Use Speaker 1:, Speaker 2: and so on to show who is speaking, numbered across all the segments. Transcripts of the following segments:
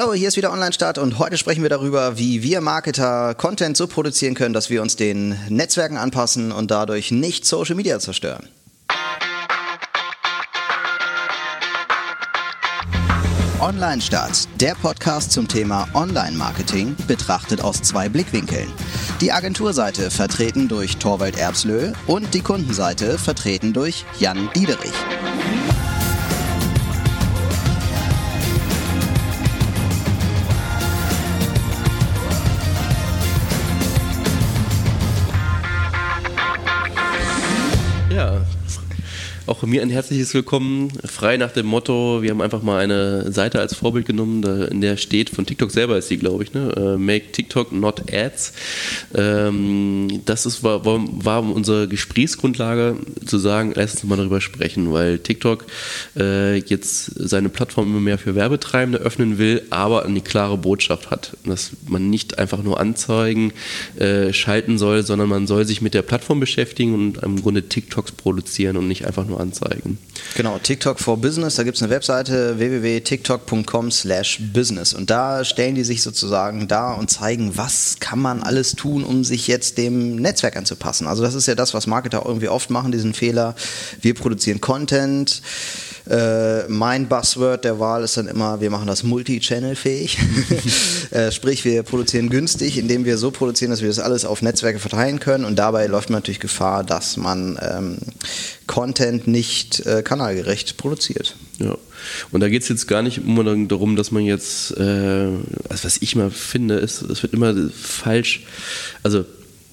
Speaker 1: Hallo, hier ist wieder Online-Start und heute sprechen wir darüber, wie wir Marketer Content so produzieren können, dass wir uns den Netzwerken anpassen und dadurch nicht Social Media zerstören. Online-Start, der Podcast zum Thema Online-Marketing, betrachtet aus zwei Blickwinkeln. Die Agenturseite vertreten durch Torwald Erbslö und die Kundenseite vertreten durch Jan Diederich.
Speaker 2: Auch von mir ein herzliches Willkommen. Frei nach dem Motto, wir haben einfach mal eine Seite als Vorbild genommen, in der steht, von TikTok selber ist die, glaube ich, ne? Äh, Make TikTok not Ads. Ähm, das ist, war, war unsere Gesprächsgrundlage, zu sagen, lass uns mal darüber sprechen, weil TikTok äh, jetzt seine Plattform immer mehr für Werbetreibende öffnen will, aber eine klare Botschaft hat, dass man nicht einfach nur Anzeigen äh, schalten soll, sondern man soll sich mit der Plattform beschäftigen und im Grunde TikToks produzieren und nicht einfach nur anzeigen.
Speaker 1: Genau, TikTok for Business, da gibt es eine Webseite www.tiktok.com slash business und da stellen die sich sozusagen da und zeigen, was kann man alles tun, um sich jetzt dem Netzwerk anzupassen. Also das ist ja das, was Marketer irgendwie oft machen, diesen Fehler. Wir produzieren Content, äh, mein Buzzword der Wahl ist dann immer, wir machen das multi-channel-fähig. äh, sprich, wir produzieren günstig, indem wir so produzieren, dass wir das alles auf Netzwerke verteilen können. Und dabei läuft man natürlich Gefahr, dass man ähm, Content nicht äh, kanalgerecht produziert.
Speaker 2: Ja. Und da geht es jetzt gar nicht unbedingt darum, dass man jetzt, also was ich mal finde, ist, es wird immer falsch, also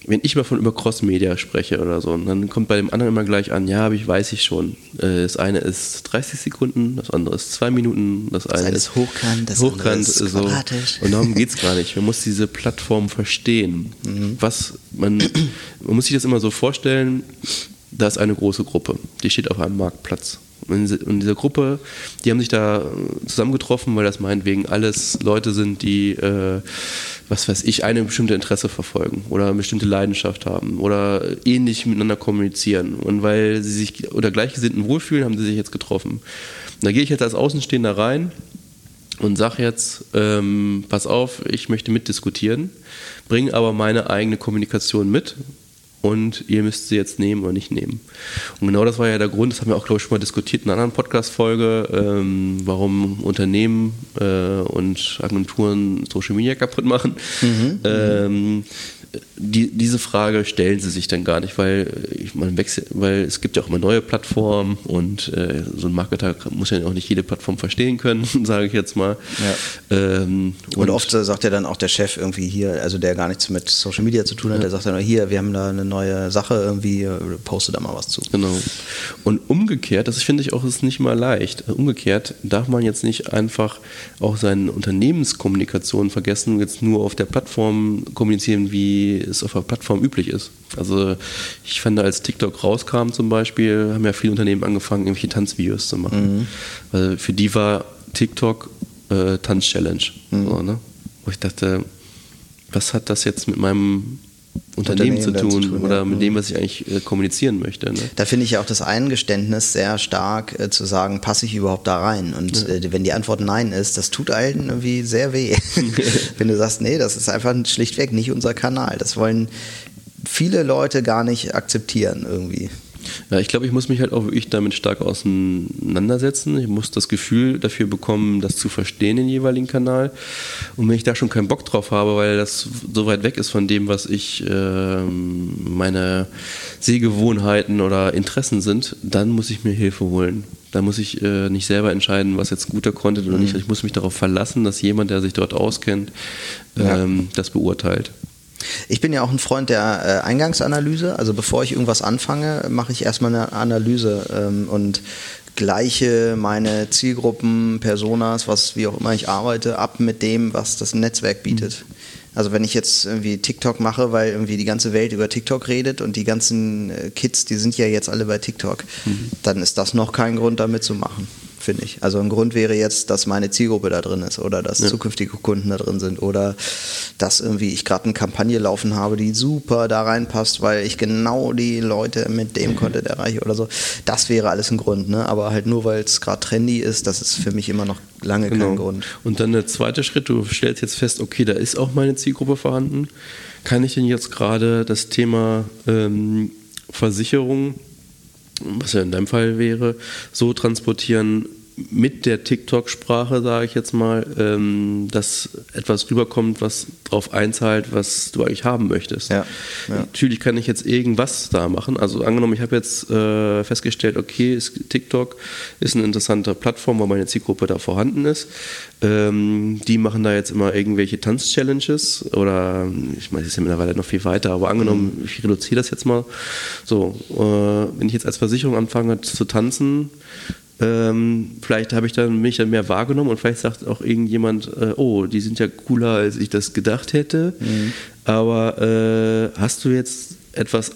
Speaker 2: wenn ich mal von über Cross-Media spreche oder so, dann kommt bei dem anderen immer gleich an, ja, aber ich weiß ich schon. Äh, das eine ist 30 Sekunden, das andere ist zwei Minuten, das, das eine ist
Speaker 1: hochkant, das
Speaker 2: hochkant,
Speaker 1: andere ist
Speaker 2: so. Und darum geht es gar nicht. Man muss diese Plattform verstehen. Mhm. Was man, man muss sich das immer so vorstellen, da ist eine große Gruppe, die steht auf einem Marktplatz. In dieser Gruppe, die haben sich da zusammengetroffen, weil das meinetwegen alles Leute sind, die, äh, was weiß ich, eine bestimmte Interesse verfolgen oder eine bestimmte Leidenschaft haben oder ähnlich miteinander kommunizieren. Und weil sie sich oder Gleichgesinnten wohlfühlen, haben sie sich jetzt getroffen. Und da gehe ich jetzt als Außenstehender rein und sage jetzt, ähm, pass auf, ich möchte mitdiskutieren, bringe aber meine eigene Kommunikation mit und ihr müsst sie jetzt nehmen oder nicht nehmen. Und genau das war ja der Grund, das haben wir auch, glaube ich, schon mal diskutiert in einer anderen Podcast-Folge, ähm, warum Unternehmen äh, und Agenturen Social Media kaputt machen. Mhm. Ähm, die, diese Frage stellen sie sich dann gar nicht, weil ich, man wechselt, weil es gibt ja auch immer neue Plattformen und äh, so ein Marketer muss ja auch nicht jede Plattform verstehen können, sage ich jetzt mal.
Speaker 1: Ja. Ähm, und, und, oft sagt ja dann auch der Chef irgendwie hier, also der gar nichts mit Social Media zu tun hat, ja. der sagt dann hier, wir haben da eine neue Sache irgendwie, äh, poste da mal was zu.
Speaker 2: Genau. Und umgekehrt, das finde ich auch ist nicht mal leicht. Umgekehrt darf man jetzt nicht einfach auch seine Unternehmenskommunikation vergessen, jetzt nur auf der Plattform kommunizieren, wie es auf der Plattform üblich ist. Also ich fand, als TikTok rauskam zum Beispiel, haben ja viele Unternehmen angefangen, irgendwelche Tanzvideos zu machen. Mhm. Weil für die war TikTok äh, Tanz-Challenge. Mhm. So, ne? Wo ich dachte, was hat das jetzt mit meinem Unternehmen, Unternehmen zu, tun, zu, tun, oder ja. mit dem, was ich eigentlich äh, kommunizieren möchte. Ne?
Speaker 1: Da finde ich ja auch das Eingeständnis sehr stark äh, zu sagen, passe ich überhaupt da rein? Und ja. äh, wenn die Antwort Nein ist, das tut allen irgendwie sehr weh. wenn du sagst, nee, das ist einfach schlichtweg nicht unser Kanal. Das wollen viele Leute gar nicht akzeptieren irgendwie.
Speaker 2: Ja, ich glaube, ich muss mich halt auch wirklich damit stark auseinandersetzen. Ich muss das Gefühl dafür bekommen, das zu verstehen, den jeweiligen Kanal. Und wenn ich da schon keinen Bock drauf habe, weil das so weit weg ist von dem, was ich äh, meine Sehgewohnheiten oder Interessen sind, dann muss ich mir Hilfe holen. Da muss ich äh, nicht selber entscheiden, was jetzt guter Content oder mhm. nicht. Ich muss mich darauf verlassen, dass jemand, der sich dort auskennt, ähm, ja. das beurteilt.
Speaker 1: Ich bin ja auch ein Freund der äh, Eingangsanalyse. Also bevor ich irgendwas anfange, mache ich erstmal eine Analyse ähm, und gleiche meine Zielgruppen, Personas, was wie auch immer ich arbeite, ab mit dem, was das Netzwerk bietet. Mhm. Also wenn ich jetzt irgendwie TikTok mache, weil irgendwie die ganze Welt über TikTok redet und die ganzen äh, Kids, die sind ja jetzt alle bei TikTok, mhm. dann ist das noch kein Grund, damit zu machen finde ich. Also ein Grund wäre jetzt, dass meine Zielgruppe da drin ist oder dass ja. zukünftige Kunden da drin sind oder dass irgendwie ich gerade eine Kampagne laufen habe, die super da reinpasst, weil ich genau die Leute mit dem Content erreiche oder so. Das wäre alles ein Grund, ne? aber halt nur, weil es gerade trendy ist, das ist für mich immer noch lange
Speaker 2: Genau.
Speaker 1: kein Grund.
Speaker 2: Und dann der zweite Schritt, du stellst jetzt fest, okay, da ist auch meine Zielgruppe vorhanden. Kann ich denn jetzt gerade das Thema ähm, Versicherung, was ja in deinem Fall wäre, so transportieren mit der TikTok-Sprache, sage ich jetzt mal, ähm, dass etwas rüberkommt, was darauf einzahlt, was du eigentlich haben möchtest.
Speaker 1: Ja, ja.
Speaker 2: Natürlich kann ich jetzt irgendwas da machen. Also angenommen, ich habe jetzt äh, festgestellt, okay, es, TikTok ist eine interessante Plattform, wo meine Zielgruppe da vorhanden ist. Ähm, die machen da jetzt immer irgendwelche Tanz-Challenges oder ich meine, es ist ja mittlerweile noch viel weiter, aber angenommen, ich reduziere das jetzt mal. So, äh, wenn ich jetzt als Versicherung anfange zu tanzen, ähm, vielleicht habe ich dann mich dann mehr wahrgenommen und vielleicht sagt auch irgendjemand, äh, oh, die sind ja cooler, als ich das gedacht hätte. Aber äh, hast du jetzt etwas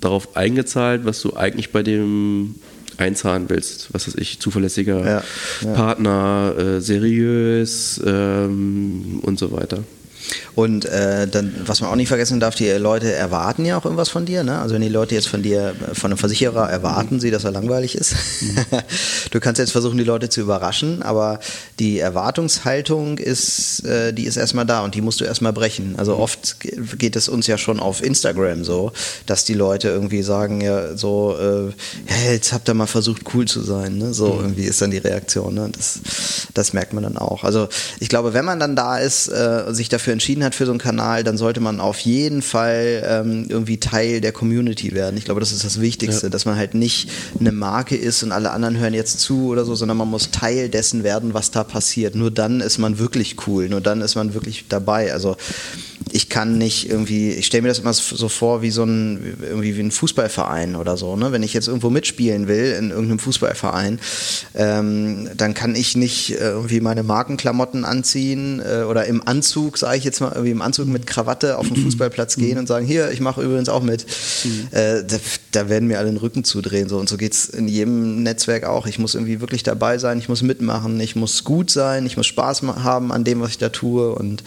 Speaker 2: darauf eingezahlt, was du eigentlich bei dem einzahlen willst? Was weiß ich, zuverlässiger
Speaker 1: Ja, ja.
Speaker 2: Partner, äh, seriös ähm, und so weiter.
Speaker 1: Und äh, dann, was man auch nicht vergessen darf, die Leute erwarten ja auch irgendwas von dir. Ne? Also wenn die Leute jetzt von dir, von einem Versicherer erwarten sie, dass er langweilig ist. du kannst jetzt versuchen, die Leute zu überraschen, aber die Erwartungshaltung ist, äh, die ist erstmal da und die musst du erstmal brechen. Also oft ge- geht es uns ja schon auf Instagram so, dass die Leute irgendwie sagen, ja, so, äh, ja, jetzt habt ihr mal versucht, cool zu sein. Ne? So irgendwie ist dann die Reaktion. Ne? Das, das merkt man dann auch. Also ich glaube, wenn man dann da ist äh, sich dafür entschieden hat für so einen Kanal, dann sollte man auf jeden Fall ähm, irgendwie Teil der Community werden. Ich glaube, das ist das Wichtigste, dass man halt nicht eine Marke ist und alle anderen hören jetzt zu oder so, sondern man muss Teil dessen werden, was da passiert. Nur dann ist man wirklich cool, nur dann ist man wirklich dabei. Also ich kann nicht irgendwie, ich stelle mir das immer so vor wie so ein, irgendwie wie ein Fußballverein oder so. Ne? Wenn ich jetzt irgendwo mitspielen will in irgendeinem Fußballverein, ähm, dann kann ich nicht äh, irgendwie meine Markenklamotten anziehen äh, oder im Anzug, sage ich jetzt mal, irgendwie im Anzug mit Krawatte auf den Fußballplatz gehen und sagen, hier, ich mache übrigens auch mit. Äh, da, werden mir alle den Rücken zudrehen. So. Und so geht es in jedem Netzwerk auch. Ich muss irgendwie wirklich dabei sein, ich muss mitmachen, ich muss gut sein, ich muss Spaß haben an dem, was ich da tue. Und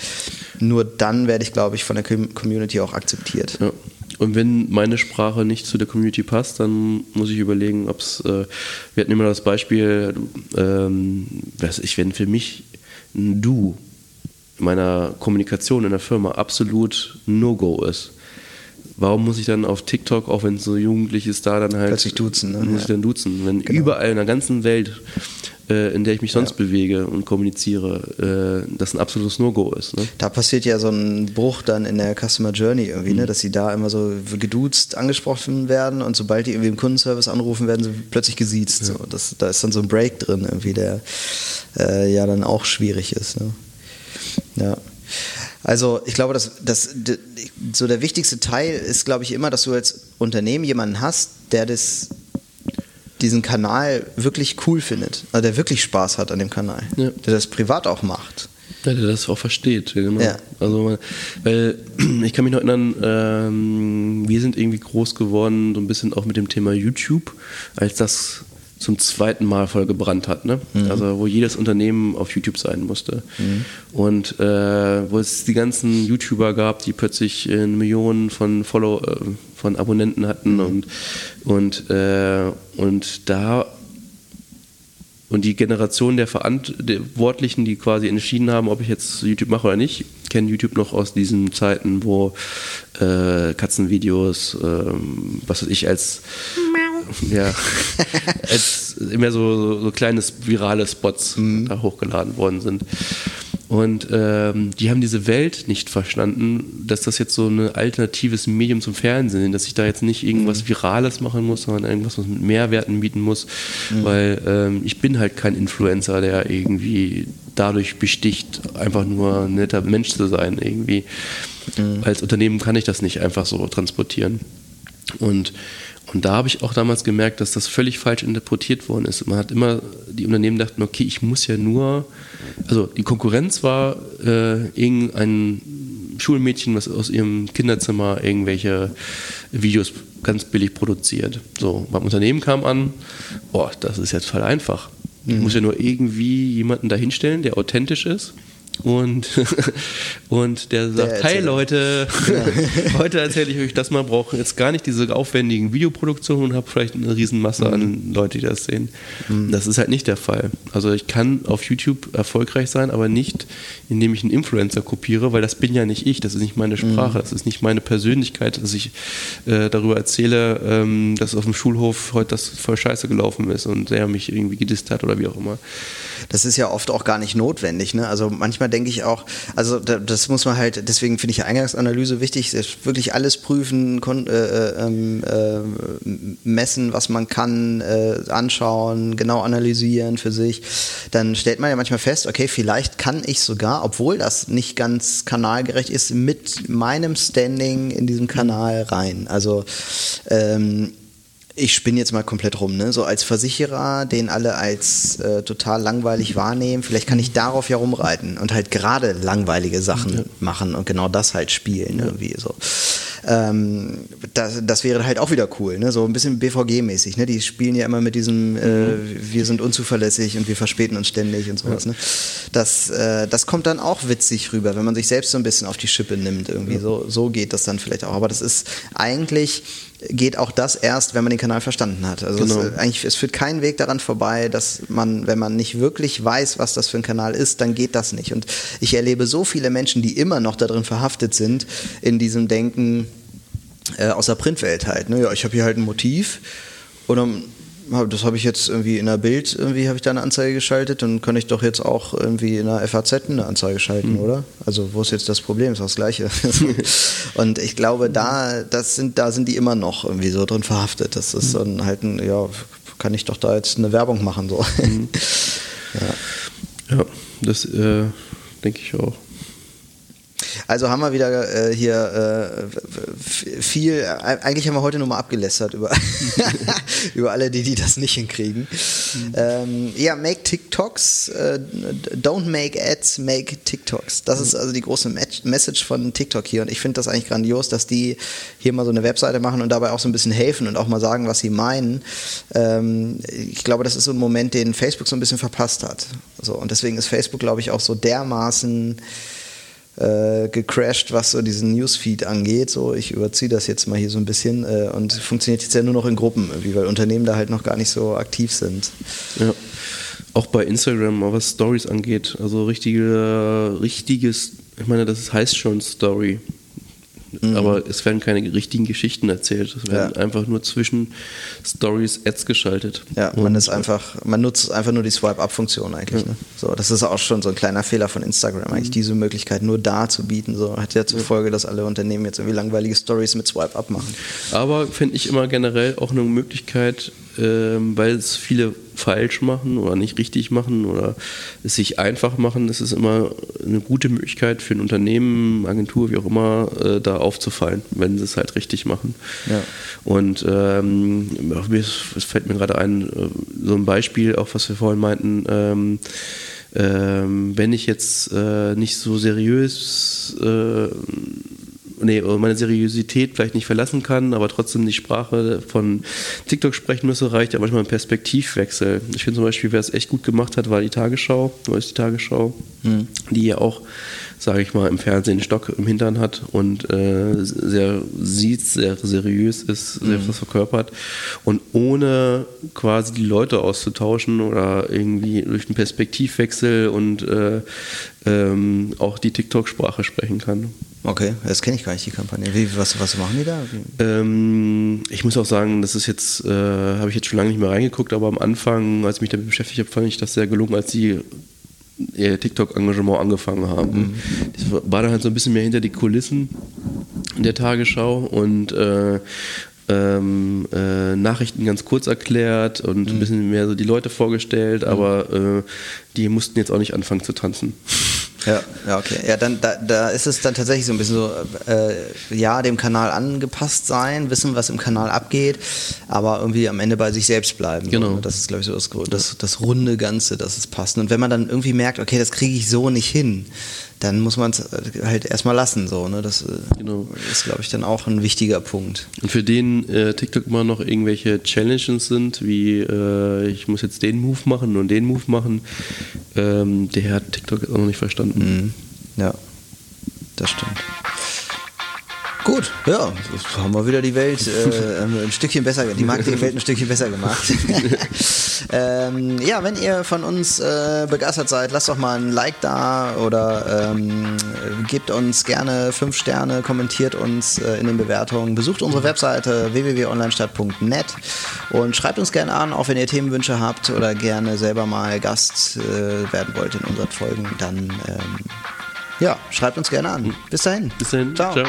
Speaker 1: nur dann werde ich, glaube ich, von der Com- Community auch akzeptiert.
Speaker 2: Ja. Und wenn meine Sprache nicht zu der Community passt, dann muss ich überlegen, ob es. Äh, wir hatten immer das Beispiel, ähm, weiß ich, wenn für mich ein Du in meiner Kommunikation in der Firma absolut No-Go ist. Warum muss ich dann auf TikTok, auch wenn es so jugendlich ist, da dann halt.
Speaker 1: Plötzlich duzen, ne?
Speaker 2: Muss ich dann duzen. Wenn überall in der ganzen Welt, äh, in der ich mich sonst bewege und kommuniziere, äh, das ein absolutes No-Go ist. Ne?
Speaker 1: Da passiert ja so ein Bruch dann in der Customer Journey irgendwie, ne? dass sie da immer so geduzt angesprochen werden und sobald die irgendwie im Kundenservice anrufen, werden sie plötzlich gesiezt. So. Das, da ist dann so ein Break drin irgendwie, der äh, ja dann auch schwierig ist. Ne? Ja. Also ich glaube, dass, dass so der wichtigste Teil ist, glaube ich, immer, dass du als Unternehmen jemanden hast, der das diesen Kanal wirklich cool findet, also der wirklich Spaß hat an dem Kanal,
Speaker 2: Ja.
Speaker 1: der das privat auch macht.
Speaker 2: Ja, der das auch versteht, genau.
Speaker 1: Ja.
Speaker 2: Also, weil ich kann mich noch erinnern, ähm, wir sind irgendwie groß geworden, so ein bisschen auch mit dem Thema YouTube, als das zum zweiten Mal voll gebrannt hat, ne? Also wo jedes Unternehmen auf YouTube sein musste. Und äh, wo es die ganzen YouTuber gab, die plötzlich äh, Millionen von Follow, äh, von Abonnenten hatten und, und, äh, und da und die Generation der Verantwortlichen, die quasi entschieden haben, ob ich jetzt YouTube mache oder nicht, kennen YouTube noch aus diesen Zeiten, wo äh, Katzenvideos, ähm, was weiß ich, als ja, als immer so, so, kleine virale Spots da hochgeladen worden sind. Und ähm, die haben diese Welt nicht verstanden, dass das jetzt so ein alternatives Medium zum Fernsehen ist, dass ich da jetzt nicht irgendwas Virales machen muss, sondern irgendwas, was mit Mehrwerten bieten muss, weil ähm, ich bin halt kein Influencer, der irgendwie dadurch besticht, einfach nur ein netter Mensch zu sein irgendwie. Als Unternehmen kann ich das nicht einfach so transportieren. Und, und da habe ich auch damals gemerkt, dass das völlig falsch interpretiert worden ist. Man hat immer, die Unternehmen dachten, okay, ich muss ja nur, also die Konkurrenz war äh, irgendein Schulmädchen, was aus ihrem Kinderzimmer irgendwelche Videos ganz billig produziert. So, beim Unternehmen kam an, boah, das ist jetzt voll einfach. Ich muss ja nur irgendwie jemanden dahinstellen, der authentisch ist, und, und der sagt,
Speaker 1: Der erzählt.
Speaker 2: Leute, heute erzähle ich euch das mal, brauche jetzt gar nicht diese aufwendigen Videoproduktionen und habe vielleicht eine Riesenmasse
Speaker 1: Mhm.
Speaker 2: an Leute, die das sehen. Das ist halt nicht der Fall. Also ich kann auf YouTube erfolgreich sein, aber nicht, indem ich einen Influencer kopiere, weil das bin ja nicht ich, das ist nicht meine
Speaker 1: Mhm.
Speaker 2: Sprache, das ist nicht meine Persönlichkeit, dass ich äh, darüber erzähle, ähm, dass auf dem Schulhof heute das voll scheiße gelaufen ist und der mich irgendwie gedisst hat oder wie auch immer.
Speaker 1: Das ist ja oft auch gar nicht notwendig. Ne? Also manchmal denke ich auch, also da, das muss man halt, deswegen finde ich Eingangsanalyse wichtig, wirklich alles prüfen, äh, äh, ähm, äh, messen, was man kann, äh, anschauen, genau analysieren für sich. Dann stellt man ja manchmal fest, okay, vielleicht kann ich sogar, obwohl das nicht ganz kanalgerecht ist, mit meinem Standing in diesem Kanal rein. Also ähm, ich spinne jetzt mal komplett rum, ne? So als Versicherer, den alle als äh, total langweilig wahrnehmen, vielleicht kann ich darauf ja rumreiten und halt gerade langweilige Sachen machen und genau das halt spielen, irgendwie so. Ähm, das, das wäre halt auch wieder cool, ne? So ein bisschen BVG-mäßig, ne? Die spielen ja immer mit diesem, äh, wir sind unzuverlässig und wir verspäten uns ständig und sowas, ne? Das, äh, das kommt dann auch witzig rüber, wenn man sich selbst so ein bisschen auf die Schippe nimmt, irgendwie. So, so geht das dann vielleicht auch. Aber das ist eigentlich geht auch das erst, wenn man den Kanal verstanden hat. Also
Speaker 2: Genau.
Speaker 1: es, eigentlich, es führt kein Weg daran vorbei, dass man, wenn man nicht wirklich weiß, was das für ein Kanal ist, dann geht das nicht. Und ich erlebe so viele Menschen, die immer noch darin verhaftet sind, in diesem Denken äh, aus der Printwelt halt. Ne? Ja, ich habe hier halt ein Motiv und dann das habe ich jetzt irgendwie in der Bild, irgendwie habe ich da eine Anzeige geschaltet, dann kann ich doch jetzt auch irgendwie in der FAZ eine Anzeige schalten, oder? Also wo ist jetzt das Problem? Ist das Gleiche. und ich glaube, da, das sind, da sind die immer noch irgendwie so drin verhaftet. Das ist dann halt ein, ja, kann ich doch da jetzt eine Werbung machen, so. ja.
Speaker 2: Ja, das äh, denke ich auch.
Speaker 1: Also haben wir wieder äh, hier äh, viel, eigentlich haben wir heute nur mal abgelästert über, über alle, die, die das nicht hinkriegen. Ähm, ja, make TikToks, äh, don't make ads, make TikToks. Das ist also die große Message von TikTok hier und ich finde das eigentlich grandios, dass die hier mal so eine Webseite machen und dabei auch so ein bisschen helfen und auch mal sagen, was sie meinen. Ähm, ich glaube, das ist so ein Moment, den Facebook so ein bisschen verpasst hat. So, und deswegen ist Facebook, glaube ich, auch so dermaßen äh, gecrashed, was so diesen Newsfeed angeht. So, ich überziehe das jetzt mal hier so ein bisschen äh, und funktioniert jetzt ja nur noch in Gruppen, weil Unternehmen da halt noch gar nicht so aktiv sind.
Speaker 2: Ja. Auch bei Instagram, was Stories angeht. Also richtige, richtiges, ich meine, das heißt schon Story. Aber es werden keine richtigen Geschichten erzählt. Es werden
Speaker 1: Ja.
Speaker 2: einfach nur zwischen Stories Ads geschaltet.
Speaker 1: Ja, man
Speaker 2: Und-
Speaker 1: ist einfach, man nutzt einfach nur die Swipe-Up-Funktion eigentlich. Ne? So, das ist auch schon so ein kleiner Fehler von Instagram, eigentlich diese Möglichkeit nur da zu bieten. So hat ja zur Folge, dass alle Unternehmen jetzt irgendwie langweilige Stories mit Swipe-Up machen.
Speaker 2: Aber finde ich immer generell auch eine Möglichkeit, ähm, weil es viele falsch machen oder nicht richtig machen oder es sich einfach machen, ist es immer eine gute Möglichkeit für ein Unternehmen, Agentur, wie auch immer, äh, da aufzufallen, wenn sie es halt richtig machen.
Speaker 1: Ja.
Speaker 2: Und ähm, es fällt mir gerade ein, äh, so ein Beispiel, auch was wir vorhin meinten, ähm, ähm, wenn ich jetzt äh, nicht so seriös äh, nee, oder meine Seriosität vielleicht nicht verlassen kann, aber trotzdem die Sprache von TikTok sprechen müsse, reicht ja manchmal ein Perspektivwechsel. Ich finde zum Beispiel, wer es echt gut gemacht hat, war die Tagesschau, ist die Tagesschau, die ja auch, sage ich mal, im Fernsehen einen Stock im Hintern hat und äh, sehr sieht, sehr seriös ist, selbst was verkörpert und ohne quasi die Leute auszutauschen oder irgendwie durch einen Perspektivwechsel und äh, ähm, auch die TikTok-Sprache sprechen kann.
Speaker 1: Okay, das kenne ich gar nicht, die Kampagne. Wie, was, was machen die da?
Speaker 2: Ähm, ich muss auch sagen, das ist jetzt, äh, habe ich jetzt schon lange nicht mehr reingeguckt, aber am Anfang, als ich mich damit beschäftigt habe, fand ich das sehr gelungen, als sie ihr TikTok-Engagement angefangen haben. Das war dann halt so ein bisschen mehr hinter die Kulissen der Tagesschau und äh, ähm, äh, Nachrichten ganz kurz erklärt und ein bisschen mehr so die Leute vorgestellt, aber äh, die mussten jetzt auch nicht anfangen zu tanzen.
Speaker 1: Ja, ja, okay. Ja, dann da, da ist es dann tatsächlich so ein bisschen so, äh, ja, dem Kanal angepasst sein, wissen, was im Kanal abgeht, aber irgendwie am Ende bei sich selbst bleiben.
Speaker 2: Genau.
Speaker 1: So. Das ist, glaube ich, so das, das, das runde Ganze, dass es passt. Und wenn man dann irgendwie merkt, okay, das kriege ich so nicht hin, dann muss man es halt erstmal lassen. So, ne? Das genau. ist, glaube ich, dann auch ein wichtiger Punkt.
Speaker 2: Und für den äh, TikTok immer noch irgendwelche Challenges sind, wie äh, ich muss jetzt den Move machen und den Move machen, ähm, der hat TikTok auch noch nicht verstanden.
Speaker 1: Mhm. Ja, das stimmt. Gut, ja, haben wir wieder die Welt äh, ein Stückchen besser, die Marketingwelt ein Stückchen besser gemacht. ähm, ja, wenn ihr von uns äh, begeistert seid, lasst doch mal ein Like da oder ähm, gebt uns gerne fünf Sterne, kommentiert uns äh, in den Bewertungen, besucht unsere Webseite www.onlinestadt.net und schreibt uns gerne an, auch wenn ihr Themenwünsche habt oder gerne selber mal Gast äh, werden wollt in unseren Folgen, dann ähm, ja, schreibt uns gerne an. Bis dahin.
Speaker 2: Bis dahin. Ciao. Ciao.